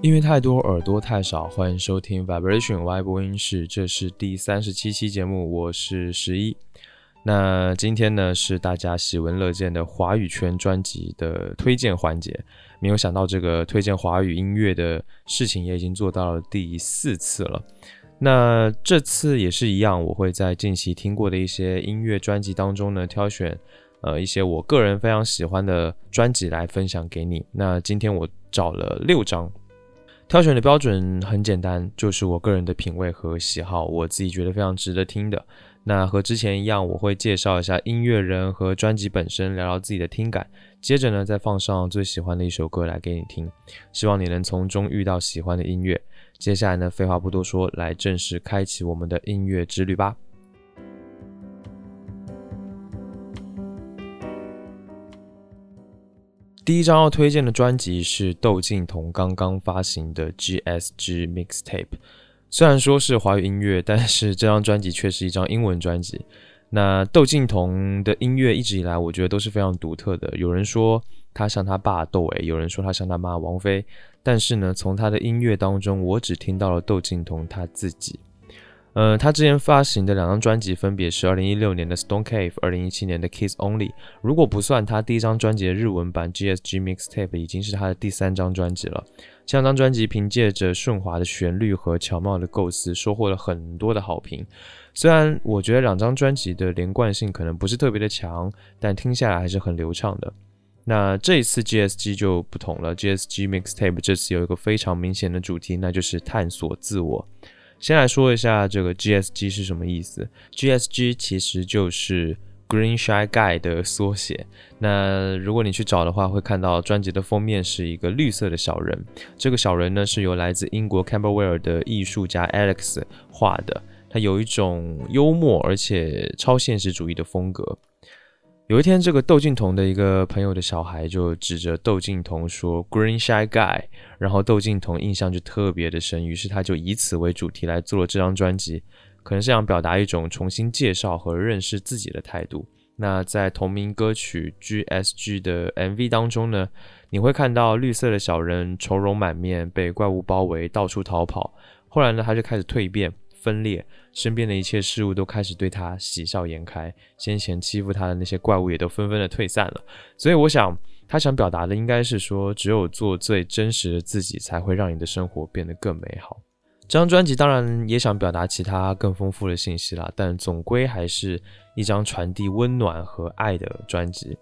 音乐太多，耳朵太少，欢迎收听 Vibration Y 播音室，这是第三十七期节目，我是十一。那今天呢是大家喜闻乐见的华语圈专辑的推荐环节，没有想到这个推荐华语音乐的事情也已经做到了第四次了。那这次也是一样，我会在近期听过的一些音乐专辑当中呢挑选。呃，一些我个人非常喜欢的专辑来分享给你。那今天我找了六张，挑选的标准很简单，就是我个人的品味和喜好，我自己觉得非常值得听的。那和之前一样，我会介绍一下音乐人和专辑本身，聊聊自己的听感。接着呢，再放上最喜欢的一首歌来给你听，希望你能从中遇到喜欢的音乐。接下来呢，废话不多说，来正式开启我们的音乐之旅吧。第一张要推荐的专辑是窦靖童刚刚发行的 GSG Mixtape。虽然说是华语音乐，但是这张专辑却是一张英文专辑。那窦靖童的音乐一直以来，我觉得都是非常独特的。有人说他像他爸窦唯，有人说他像他妈王菲。但是呢，从他的音乐当中，我只听到了窦靖童他自己。呃，他之前发行的两张专辑分别是二零一六年的《Stone Cave》，二零一七年的《Kiss Only》。如果不算他第一张专辑的日文版《GSG Mixtape》，已经是他的第三张专辑了。这两张专辑凭借着顺滑的旋律和巧妙的构思，收获了很多的好评。虽然我觉得两张专辑的连贯性可能不是特别的强，但听下来还是很流畅的。那这一次 GSG 就不同了，GSG Mixtape 这次有一个非常明显的主题，那就是探索自我。先来说一下这个 GSG 是什么意思。GSG 其实就是 Green Shy Guy 的缩写。那如果你去找的话，会看到专辑的封面是一个绿色的小人。这个小人呢是由来自英国 Camberwell 的艺术家 Alex 画的，他有一种幽默而且超现实主义的风格。有一天，这个窦靖童的一个朋友的小孩就指着窦靖童说 “Green Shy Guy”，然后窦靖童印象就特别的深，于是他就以此为主题来做了这张专辑，可能是想表达一种重新介绍和认识自己的态度。那在同名歌曲 GSG 的 MV 当中呢，你会看到绿色的小人愁容满面，被怪物包围，到处逃跑。后来呢，他就开始蜕变。分裂，身边的一切事物都开始对他喜笑颜开，先前欺负他的那些怪物也都纷纷的退散了。所以我想，他想表达的应该是说，只有做最真实的自己，才会让你的生活变得更美好。这张专辑当然也想表达其他更丰富的信息啦，但总归还是一张传递温暖和爱的专辑。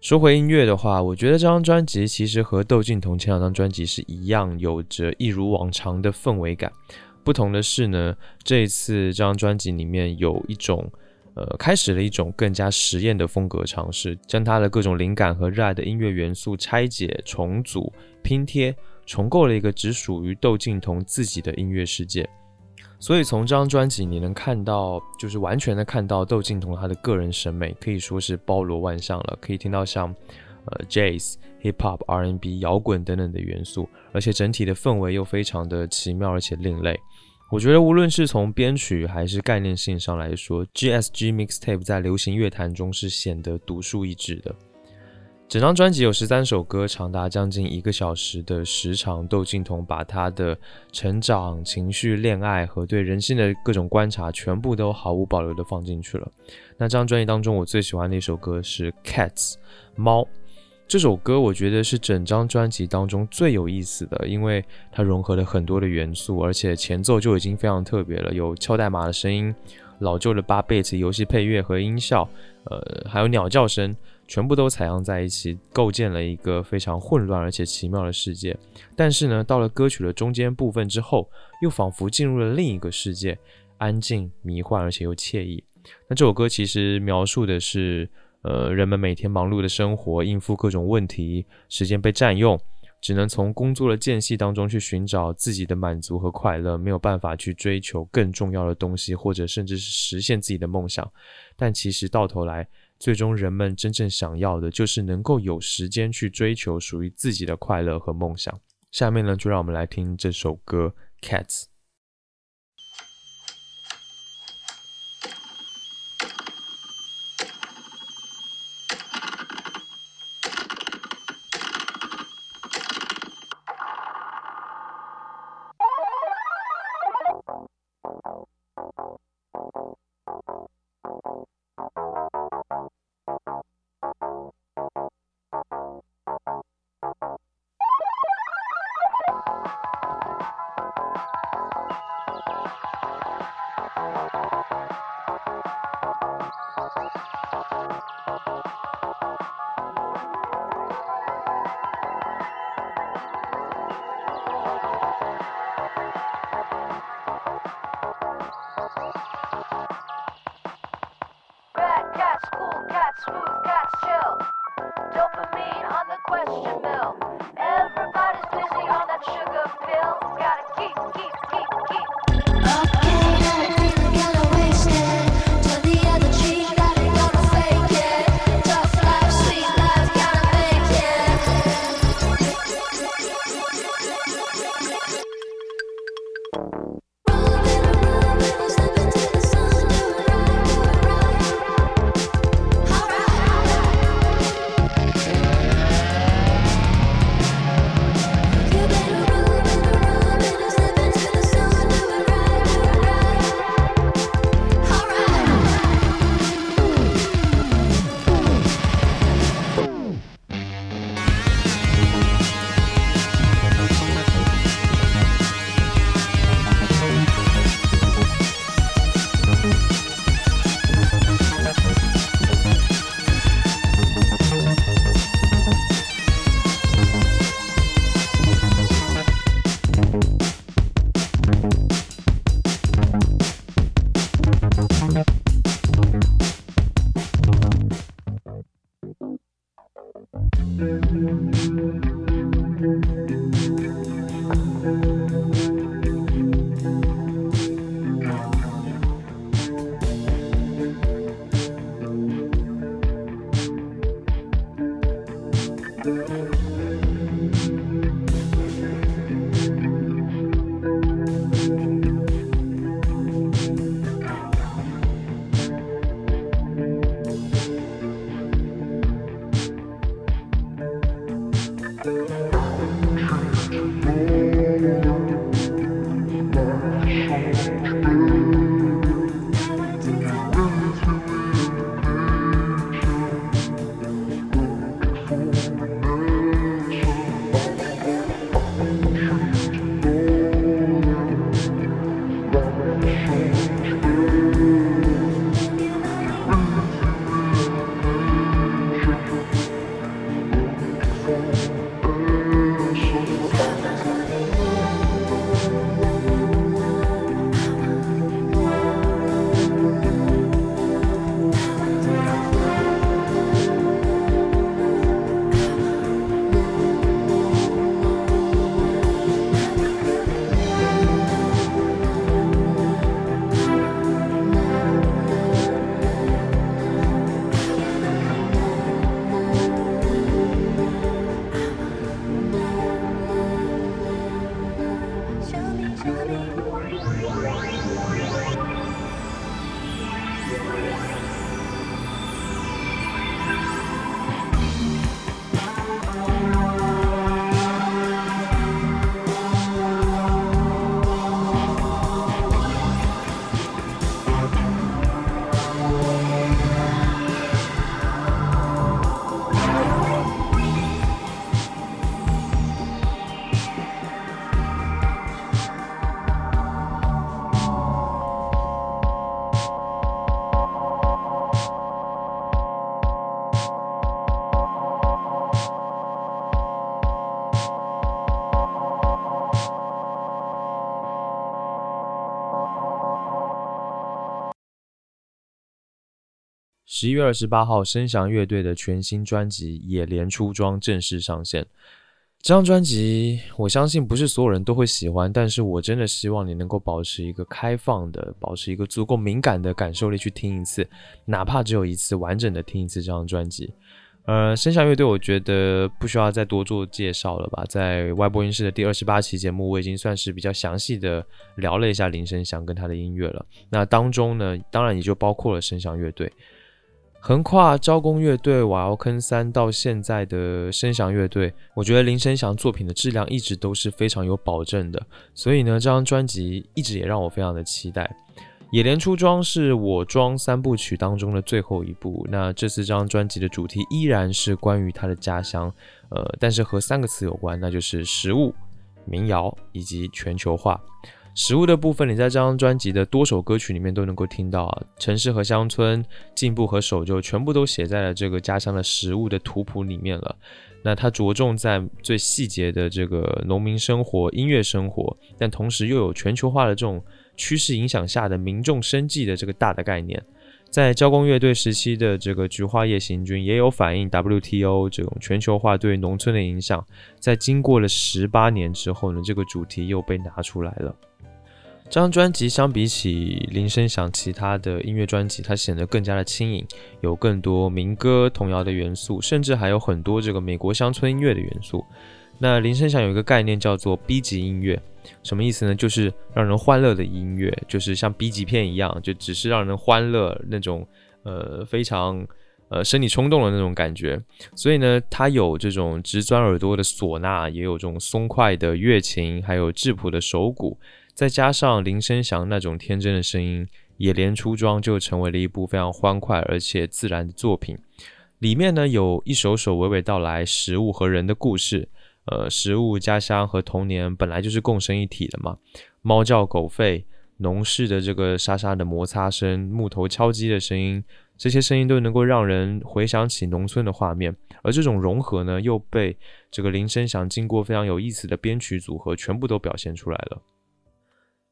说回音乐的话，我觉得这张专辑其实和窦靖童前两张专辑是一样，有着一如往常的氛围感。不同的是呢，这一次这张专辑里面有一种，呃，开始了一种更加实验的风格尝试，将他的各种灵感和热爱的音乐元素拆解、重组、拼贴，重构了一个只属于窦靖童自己的音乐世界。所以从这张专辑你能看到，就是完全的看到窦靖童他的个人审美可以说是包罗万象了，可以听到像。呃，jazz、hip hop、R&B、摇滚等等的元素，而且整体的氛围又非常的奇妙而且另类。我觉得无论是从编曲还是概念性上来说，GSG Mixtape 在流行乐坛中是显得独树一帜的。整张专辑有十三首歌，长达将近一个小时的时长。窦靖童把他的成长、情绪、恋爱和对人性的各种观察，全部都毫无保留的放进去了。那这张专辑当中，我最喜欢的一首歌是《Cats》猫。这首歌我觉得是整张专辑当中最有意思的，因为它融合了很多的元素，而且前奏就已经非常特别了，有敲代码的声音、老旧的八 bit 游戏配乐和音效，呃，还有鸟叫声，全部都采样在一起，构建了一个非常混乱而且奇妙的世界。但是呢，到了歌曲的中间部分之后，又仿佛进入了另一个世界，安静、迷幻而且又惬意。那这首歌其实描述的是。呃，人们每天忙碌的生活，应付各种问题，时间被占用，只能从工作的间隙当中去寻找自己的满足和快乐，没有办法去追求更重要的东西，或者甚至是实现自己的梦想。但其实到头来，最终人们真正想要的，就是能够有时间去追求属于自己的快乐和梦想。下面呢，就让我们来听这首歌《Cats》。十一月二十八号，声响乐队的全新专辑《野莲出装》正式上线。这张专辑，我相信不是所有人都会喜欢，但是我真的希望你能够保持一个开放的，保持一个足够敏感的感受力去听一次，哪怕只有一次完整的听一次这张专辑。呃，声响乐队，我觉得不需要再多做介绍了吧。在外播音室的第二十八期节目，我已经算是比较详细的聊了一下林声祥跟他的音乐了。那当中呢，当然也就包括了声响乐队。横跨招工乐队、瓦窑坑三到现在的声响乐队，我觉得林声祥作品的质量一直都是非常有保证的。所以呢，这张专辑一直也让我非常的期待。野莲出装是我装三部曲当中的最后一部。那这次这张专辑的主题依然是关于他的家乡，呃，但是和三个词有关，那就是食物、民谣以及全球化。食物的部分，你在这张专辑的多首歌曲里面都能够听到啊，城市和乡村、进步和守旧，全部都写在了这个家乡的食物的图谱里面了。那它着重在最细节的这个农民生活、音乐生活，但同时又有全球化的这种趋势影响下的民众生计的这个大的概念。在交工乐队时期的这个《菊花夜行军》也有反映 WTO 这种全球化对农村的影响。在经过了十八年之后呢，这个主题又被拿出来了。这张专辑相比起林声祥其他的音乐专辑，它显得更加的轻盈，有更多民歌童谣的元素，甚至还有很多这个美国乡村音乐的元素。那林声祥有一个概念叫做 B 级音乐，什么意思呢？就是让人欢乐的音乐，就是像 B 级片一样，就只是让人欢乐那种，呃，非常呃生理冲动的那种感觉。所以呢，它有这种直钻耳朵的唢呐，也有这种松快的乐琴，还有质朴的手鼓。再加上林声祥那种天真的声音，《野莲出装》就成为了一部非常欢快而且自然的作品。里面呢有一首首娓娓道来食物和人的故事。呃，食物、家乡和童年本来就是共生一体的嘛。猫叫、狗吠、农事的这个沙沙的摩擦声、木头敲击的声音，这些声音都能够让人回想起农村的画面。而这种融合呢，又被这个林声祥经过非常有意思的编曲组合，全部都表现出来了。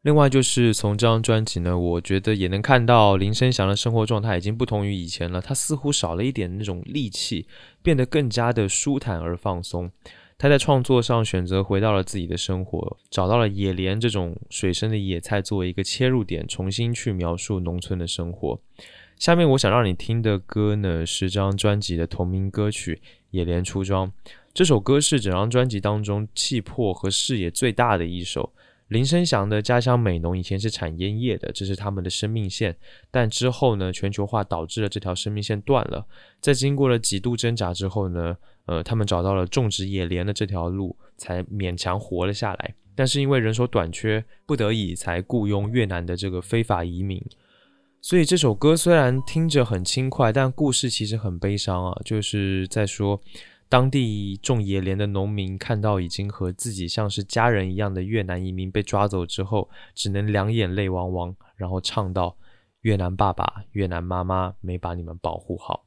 另外就是从这张专辑呢，我觉得也能看到林声祥的生活状态已经不同于以前了。他似乎少了一点那种戾气，变得更加的舒坦而放松。他在创作上选择回到了自己的生活，找到了野莲这种水生的野菜作为一个切入点，重新去描述农村的生活。下面我想让你听的歌呢，是这张专辑的同名歌曲《野莲出装》。这首歌是整张专辑当中气魄和视野最大的一首。林声祥的家乡美浓以前是产烟叶的，这是他们的生命线。但之后呢，全球化导致了这条生命线断了。在经过了几度挣扎之后呢，呃，他们找到了种植野莲的这条路，才勉强活了下来。但是因为人手短缺，不得已才雇佣越南的这个非法移民。所以这首歌虽然听着很轻快，但故事其实很悲伤啊，就是在说。当地种野莲的农民看到已经和自己像是家人一样的越南移民被抓走之后，只能两眼泪汪汪，然后唱道：“越南爸爸、越南妈妈没把你们保护好。”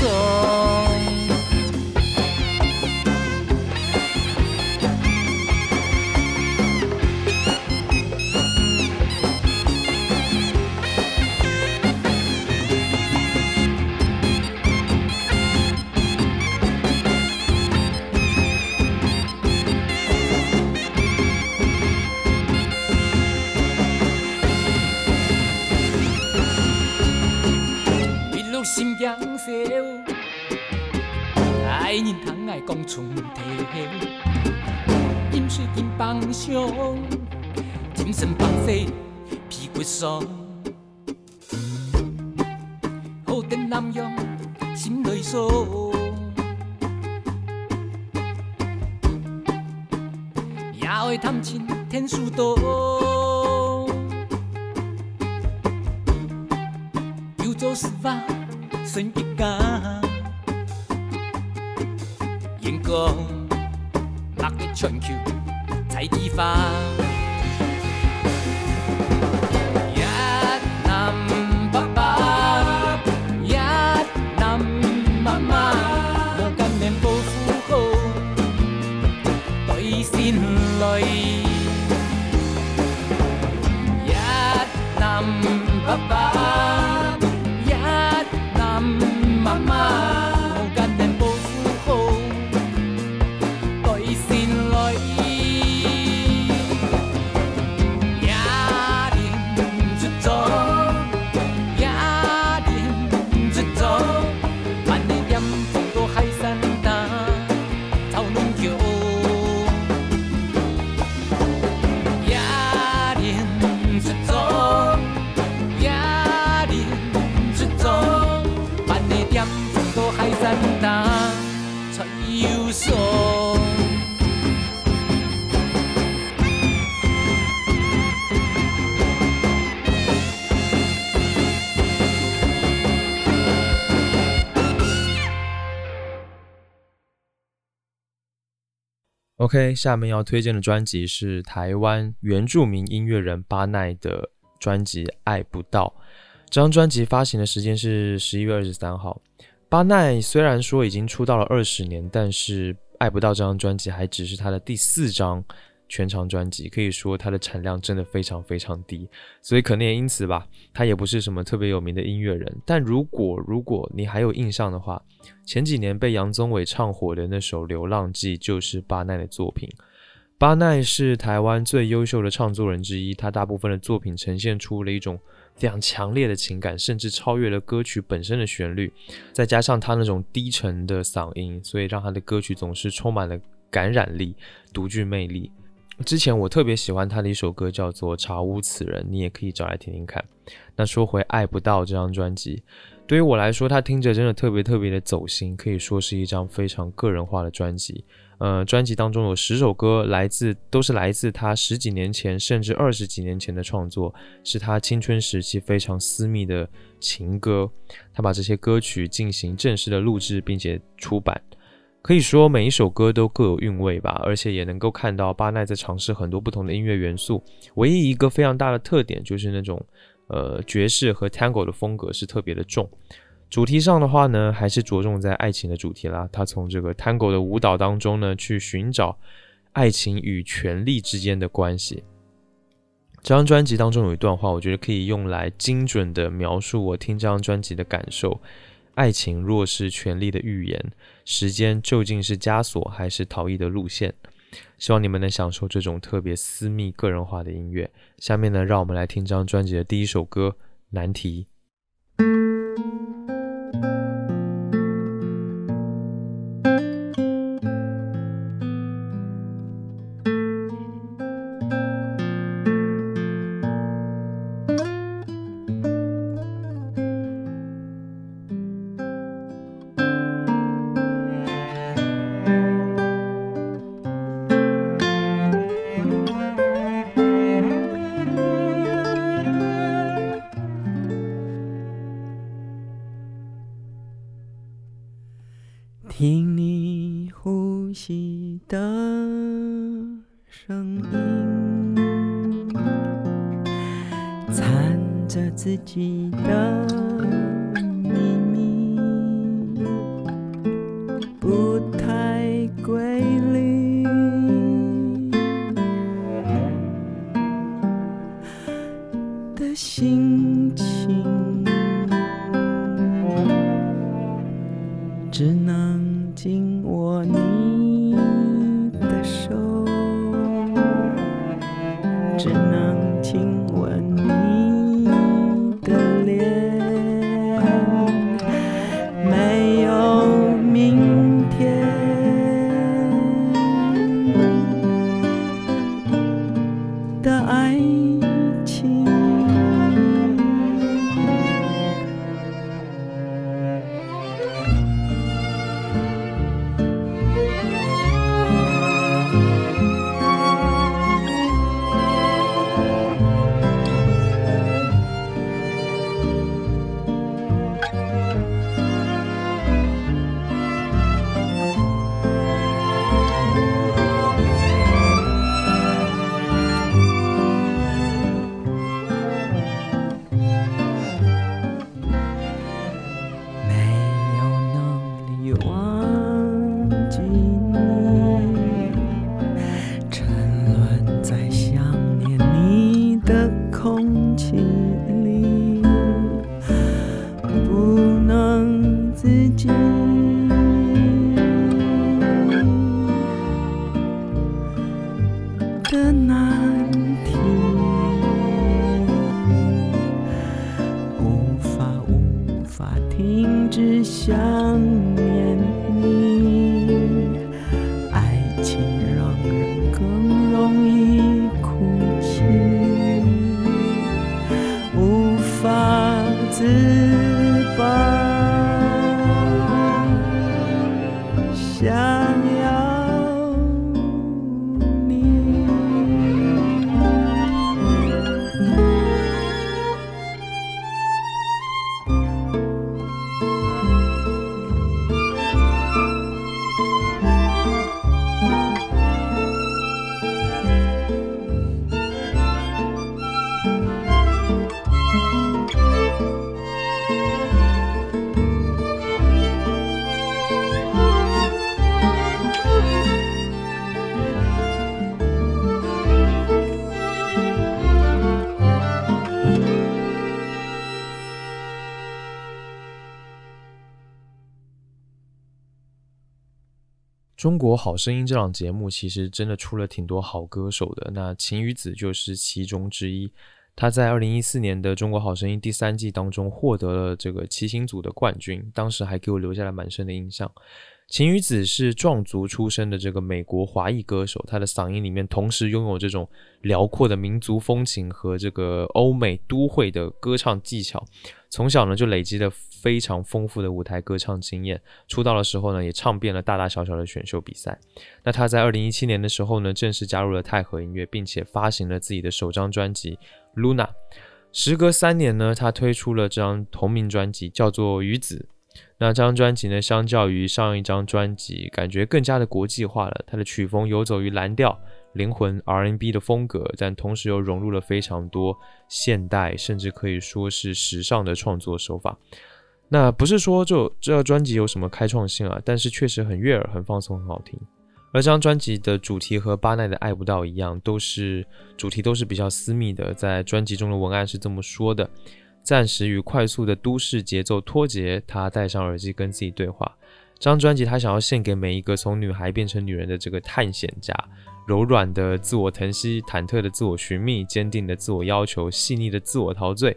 走 song. OK，下面要推荐的专辑是台湾原住民音乐人巴奈的专辑《爱不到》。这张专辑发行的时间是十一月二十三号。巴奈虽然说已经出道了二十年，但是《爱不到》这张专辑还只是他的第四张全长专辑，可以说他的产量真的非常非常低，所以可能也因此吧，他也不是什么特别有名的音乐人。但如果如果你还有印象的话，前几年被杨宗纬唱火的那首《流浪记》就是巴奈的作品。巴奈是台湾最优秀的唱作人之一，他大部分的作品呈现出了一种非常强烈的情感，甚至超越了歌曲本身的旋律，再加上他那种低沉的嗓音，所以让他的歌曲总是充满了感染力、独具魅力。之前我特别喜欢他的一首歌叫做《查无此人》，你也可以找来听听看。那说回《爱不到》这张专辑，对于我来说，它听着真的特别特别的走心，可以说是一张非常个人化的专辑。呃，专辑当中有十首歌来自，都是来自他十几年前甚至二十几年前的创作，是他青春时期非常私密的情歌。他把这些歌曲进行正式的录制，并且出版。可以说每一首歌都各有韵味吧，而且也能够看到巴奈在尝试很多不同的音乐元素。唯一一个非常大的特点就是那种呃爵士和 Tango 的风格是特别的重。主题上的话呢，还是着重在爱情的主题啦。他从这个 Tango 的舞蹈当中呢，去寻找爱情与权力之间的关系。这张专辑当中有一段话，我觉得可以用来精准的描述我听这张专辑的感受。爱情若是权力的预言，时间究竟是枷锁还是逃逸的路线？希望你们能享受这种特别私密、个人化的音乐。下面呢，让我们来听张专辑的第一首歌《难题》。的爱。中国好声音这档节目其实真的出了挺多好歌手的，那晴雨子就是其中之一。他在二零一四年的中国好声音第三季当中获得了这个骑行组的冠军，当时还给我留下了蛮深的印象。晴雨子是壮族出身的这个美国华裔歌手，他的嗓音里面同时拥有这种辽阔的民族风情和这个欧美都会的歌唱技巧。从小呢就累积了非常丰富的舞台歌唱经验，出道的时候呢也唱遍了大大小小的选秀比赛。那他在二零一七年的时候呢正式加入了泰和音乐，并且发行了自己的首张专辑《Luna》。时隔三年呢，他推出了这张同名专辑，叫做《鱼子》。那这张专辑呢，相较于上一张专辑，感觉更加的国际化了。它的曲风游走于蓝调、灵魂 R&B 的风格，但同时又融入了非常多现代，甚至可以说是时尚的创作手法。那不是说就这张专辑有什么开创性啊，但是确实很悦耳、很放松、很好听。而这张专辑的主题和巴奈的《爱不到》一样，都是主题都是比较私密的。在专辑中的文案是这么说的：暂时与快速的都市节奏脱节，他戴上耳机跟自己对话。这张专辑他想要献给每一个从女孩变成女人的这个探险家，柔软的自我疼惜，忐忑的自我寻觅，坚定的自我要求，细腻的自我陶醉，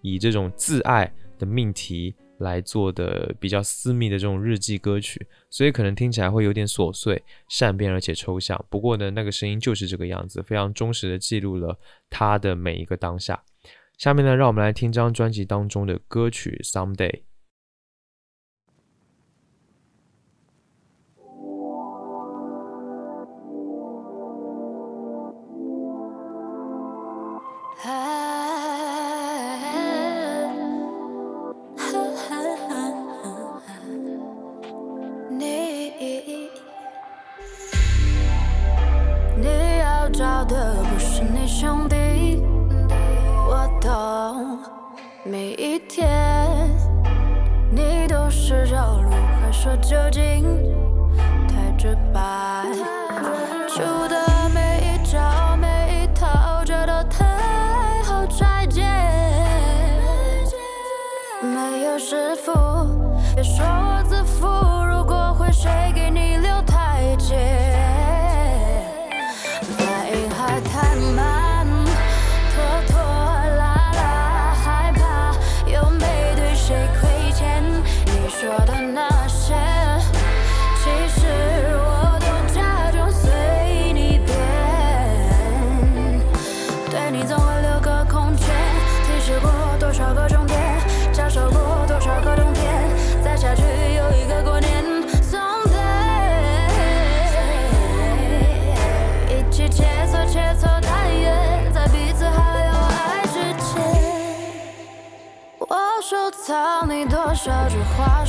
以这种自爱的命题。来做的比较私密的这种日记歌曲，所以可能听起来会有点琐碎、善变而且抽象。不过呢，那个声音就是这个样子，非常忠实的记录了他的每一个当下。下面呢，让我们来听这张专辑当中的歌曲《Someday》。说究竟太直白。藏你多少句话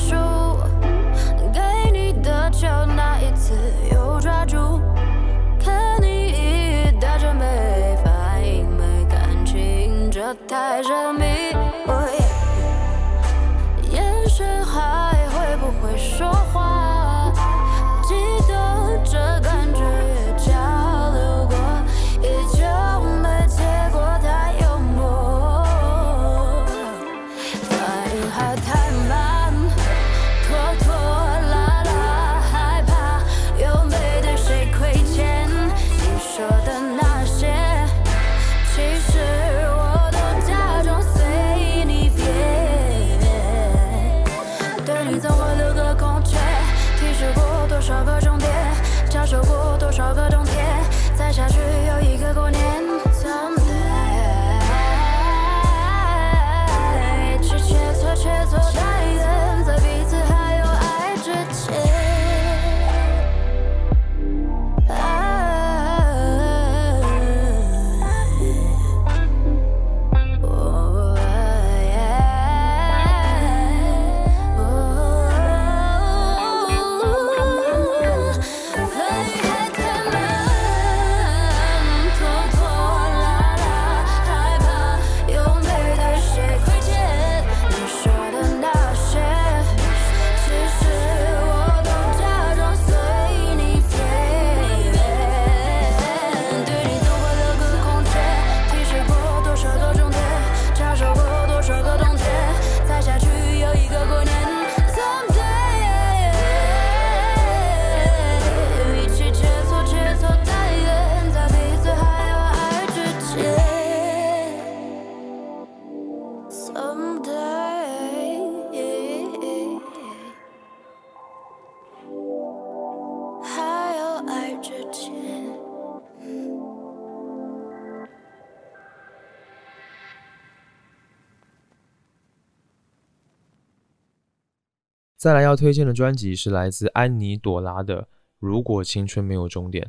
再来要推荐的专辑是来自安妮朵拉的《如果青春没有终点》。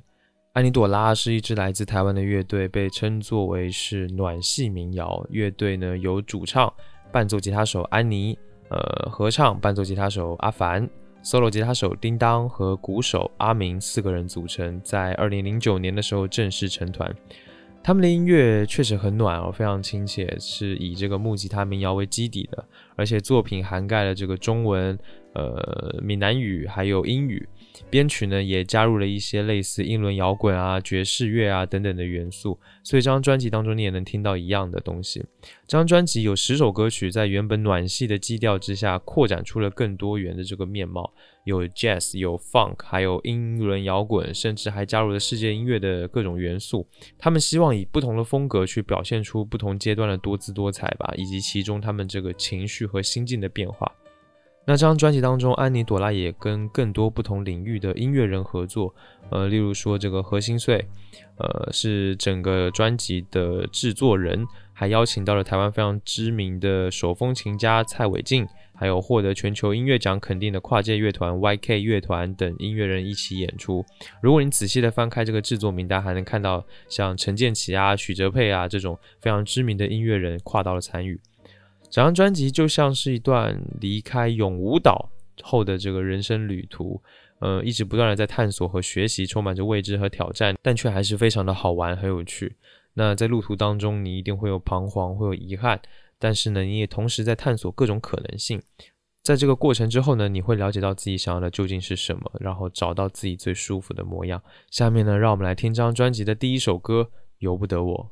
安妮朵拉是一支来自台湾的乐队，被称作为是暖系民谣乐队呢。由主唱、伴奏吉他手安妮，呃，合唱、伴奏吉他手阿凡，solo 吉他手叮当和鼓手阿明四个人组成，在二零零九年的时候正式成团。他们的音乐确实很暖哦，非常亲切，是以这个木吉他民谣为基底的，而且作品涵盖了这个中文。呃闽南语还有英语，编曲呢也加入了一些类似英伦摇滚啊、爵士乐啊等等的元素，所以这张专辑当中你也能听到一样的东西。这张专辑有十首歌曲，在原本暖系的基调之下，扩展出了更多元的这个面貌，有 jazz、有 funk，还有英伦摇滚，甚至还加入了世界音乐的各种元素。他们希望以不同的风格去表现出不同阶段的多姿多彩吧，以及其中他们这个情绪和心境的变化。那这张专辑当中，安妮朵拉也跟更多不同领域的音乐人合作，呃，例如说这个何心碎，呃，是整个专辑的制作人，还邀请到了台湾非常知名的手风琴家蔡伟静，还有获得全球音乐奖肯定的跨界乐团 YK 乐团等音乐人一起演出。如果你仔细的翻开这个制作名单，还能看到像陈建奇啊、许哲佩啊这种非常知名的音乐人跨到了参与。整张专辑就像是一段离开永无岛后的这个人生旅途，呃，一直不断的在探索和学习，充满着未知和挑战，但却还是非常的好玩，很有趣。那在路途当中，你一定会有彷徨，会有遗憾，但是呢，你也同时在探索各种可能性。在这个过程之后呢，你会了解到自己想要的究竟是什么，然后找到自己最舒服的模样。下面呢，让我们来听这张专辑的第一首歌《由不得我》。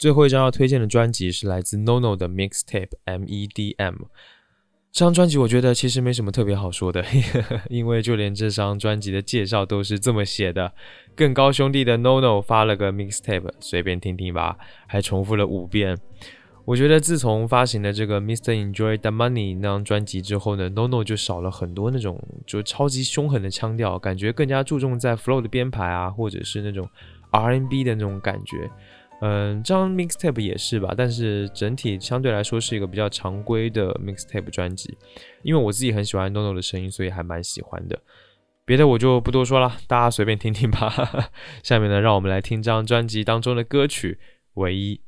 最后一张要推荐的专辑是来自 NONO 的 Mixtape M E D M。这张专辑我觉得其实没什么特别好说的，因为就连这张专辑的介绍都是这么写的。更高兄弟的 NONO 发了个 Mixtape，随便听听吧，还重复了五遍。我觉得自从发行了这个 Mr. Enjoy the Money 那张专辑之后呢，NONO 就少了很多那种就超级凶狠的腔调，感觉更加注重在 flow 的编排啊，或者是那种 R&B 的那种感觉。嗯，这张 Mixtape 也是吧，但是整体相对来说是一个比较常规的 Mixtape 专辑。因为我自己很喜欢 NONO 的声音，所以还蛮喜欢的。别的我就不多说了，大家随便听听吧。下面呢，让我们来听这张专辑当中的歌曲《唯一》。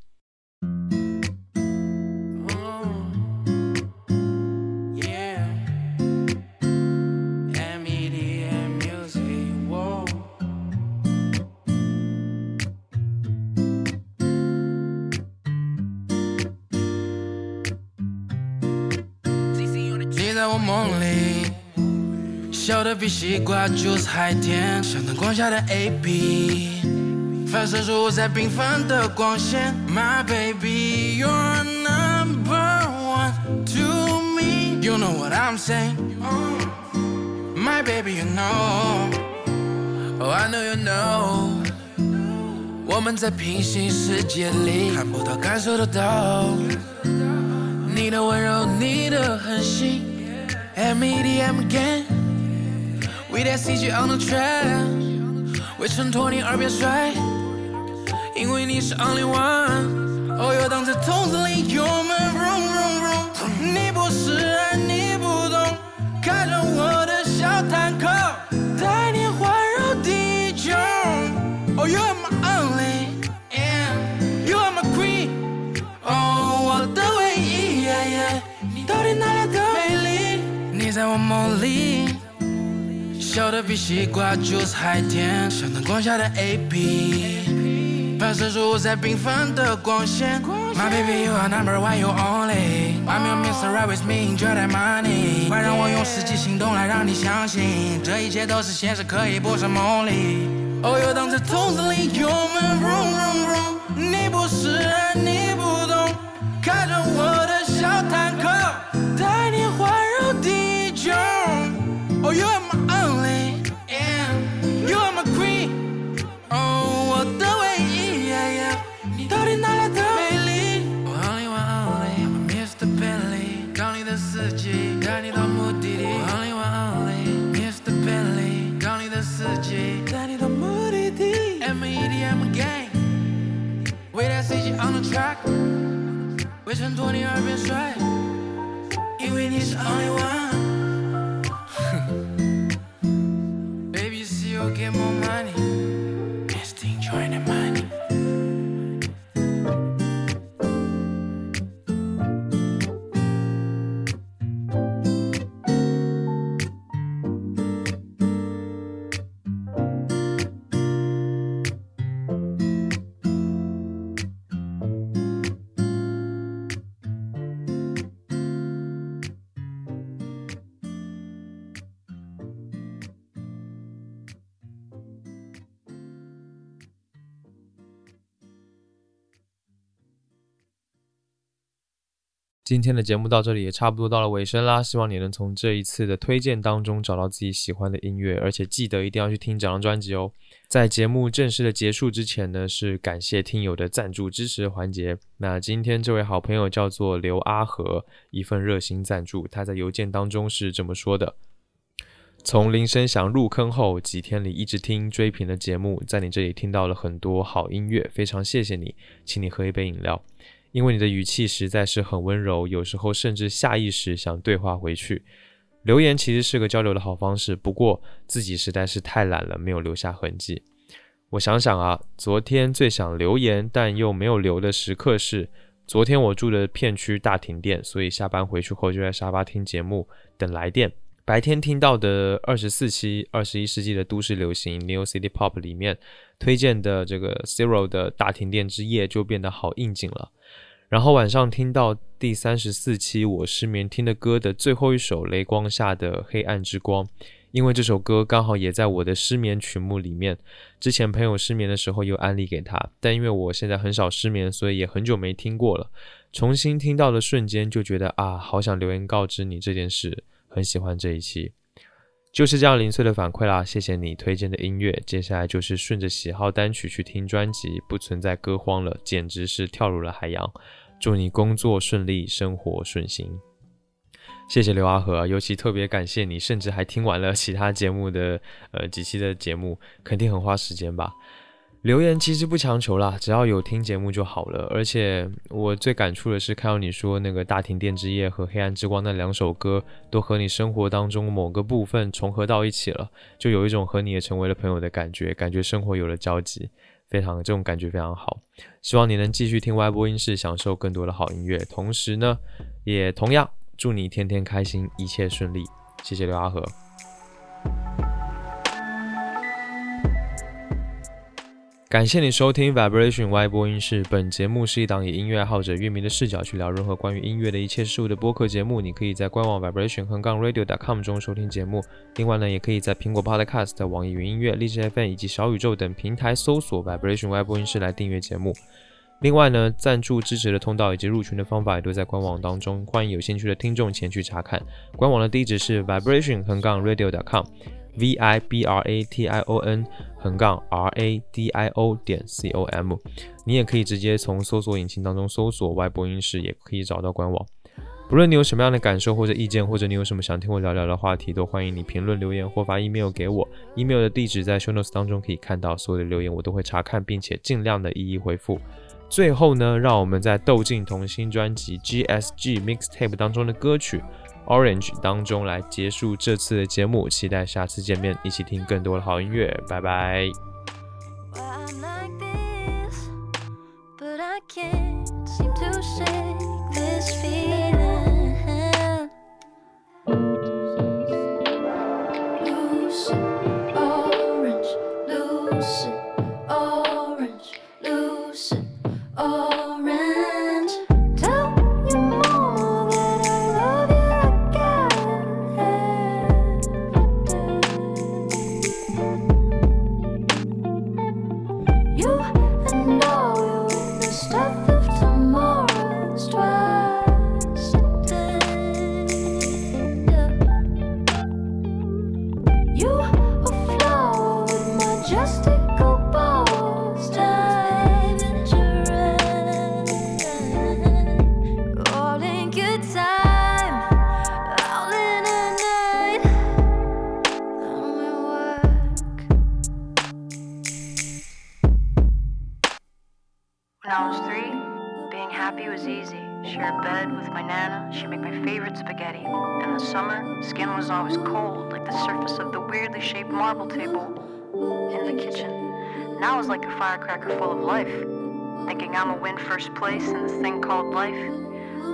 西瓜 juice 还甜，像灯光下的 AP，反射出五彩缤纷的光线。My baby, you're number one to me. You know what I'm saying? My baby, you know. Oh, I know you know. 我们在平行世界里看不到，感受得到。你的温柔，你的狠心。M E D M again. We that CG on the track，为衬托你耳边甩，因为你是 only one。哦，游荡在筒子里，油门笑得比西瓜 juice 还甜，像灯光下的 AP，反射出五彩缤纷的光线。My baby, you are number one, you only. I'm your Mr. Right with me, enjoy that money. 快让我用实际行动来让你相信，这一切都是现实，可以不是梦里。哦，游荡在筒子里，，You're my room room room，。你不是人，你为衬托你耳边睡，因为你是 only one。今天的节目到这里也差不多到了尾声啦，希望你能从这一次的推荐当中找到自己喜欢的音乐，而且记得一定要去听整张专辑哦。在节目正式的结束之前呢，是感谢听友的赞助支持环节。那今天这位好朋友叫做刘阿和，一份热心赞助，他在邮件当中是这么说的：从铃声响入坑后，几天里一直听追评的节目，在你这里听到了很多好音乐，非常谢谢你，请你喝一杯饮料。因为你的语气实在是很温柔，有时候甚至下意识想对话回去。留言其实是个交流的好方式，不过自己实在是太懒了，没有留下痕迹。我想想啊，昨天最想留言但又没有留的时刻是，昨天我住的片区大停电，所以下班回去后就在沙发听节目，等来电。白天听到的二十四期二十一世纪的都市流行 New City Pop 里面推荐的这个 Zero 的大停电之夜就变得好应景了。然后晚上听到第三十四期我失眠听的歌的最后一首《雷光下的黑暗之光》，因为这首歌刚好也在我的失眠曲目里面。之前朋友失眠的时候又安利给他，但因为我现在很少失眠，所以也很久没听过了。重新听到的瞬间就觉得啊，好想留言告知你这件事，很喜欢这一期。就是这样零碎的反馈啦，谢谢你推荐的音乐。接下来就是顺着喜好单曲去听专辑，不存在歌荒了，简直是跳入了海洋。祝你工作顺利，生活顺心。谢谢刘阿和，尤其特别感谢你，甚至还听完了其他节目的呃几期的节目，肯定很花时间吧。留言其实不强求啦，只要有听节目就好了。而且我最感触的是看到你说那个《大停电之夜》和《黑暗之光》那两首歌都和你生活当中某个部分重合到一起了，就有一种和你也成为了朋友的感觉，感觉生活有了交集，非常这种感觉非常好。希望你能继续听歪播音室，享受更多的好音乐。同时呢，也同样祝你天天开心，一切顺利。谢谢刘阿和。感谢你收听 Vibration Y 播音室。本节目是一档以音乐爱好者、乐迷的视角去聊任何关于音乐的一切事物的播客节目。你可以在官网 Vibration 横杠 Radio.com 中收听节目。另外呢，也可以在苹果 Podcast、网易云音乐、荔枝 FM 以及小宇宙等平台搜索 Vibration Y 播音室来订阅节目。另外呢，赞助支持的通道以及入群的方法也都在官网当中，欢迎有兴趣的听众前去查看。官网的地址是 Vibration 横杠 Radio.com。V i b r a t i o n 横杠 r a d i o 点 c o m，你也可以直接从搜索引擎当中搜索外播音室，也可以找到官网。不论你有什么样的感受或者意见，或者你有什么想听我聊聊的话题，都欢迎你评论留言或发 email 给我。email 的地址在 show notes 当中可以看到，所有的留言我都会查看，并且尽量的一一回复。最后呢，让我们在窦靖童新专辑 GSG Mixtape 当中的歌曲。Orange 当中来结束这次的节目，期待下次见面，一起听更多的好音乐，拜拜。Well, I'ma win first place in this thing called life.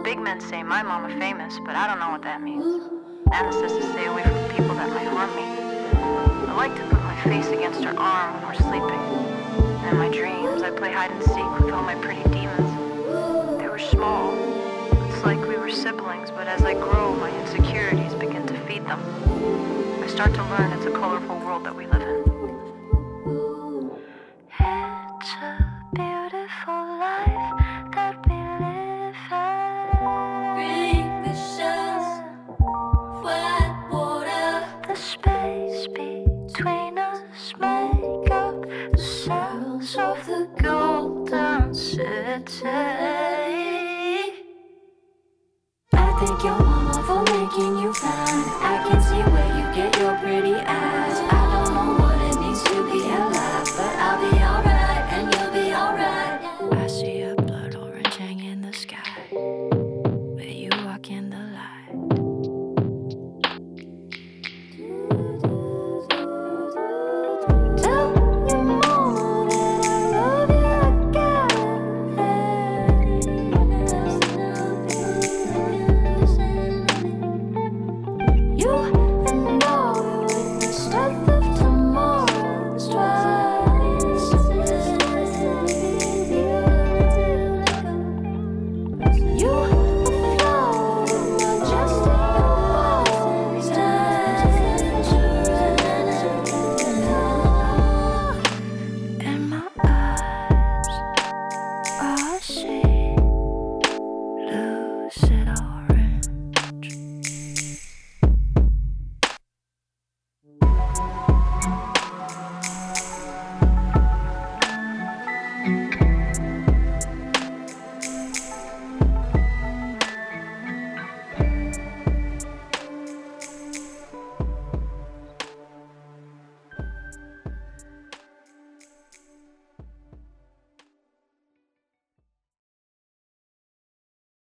Big men say my mama famous, but I don't know what that means. To stay away from people that might harm me. I like to put my face against her arm when we're sleeping. In my dreams, I play hide and seek with all my pretty demons. They were small. It's like we were siblings, but as I grow, my insecurities begin to feed them. I start to learn it's a colorful world that we live in. And you back.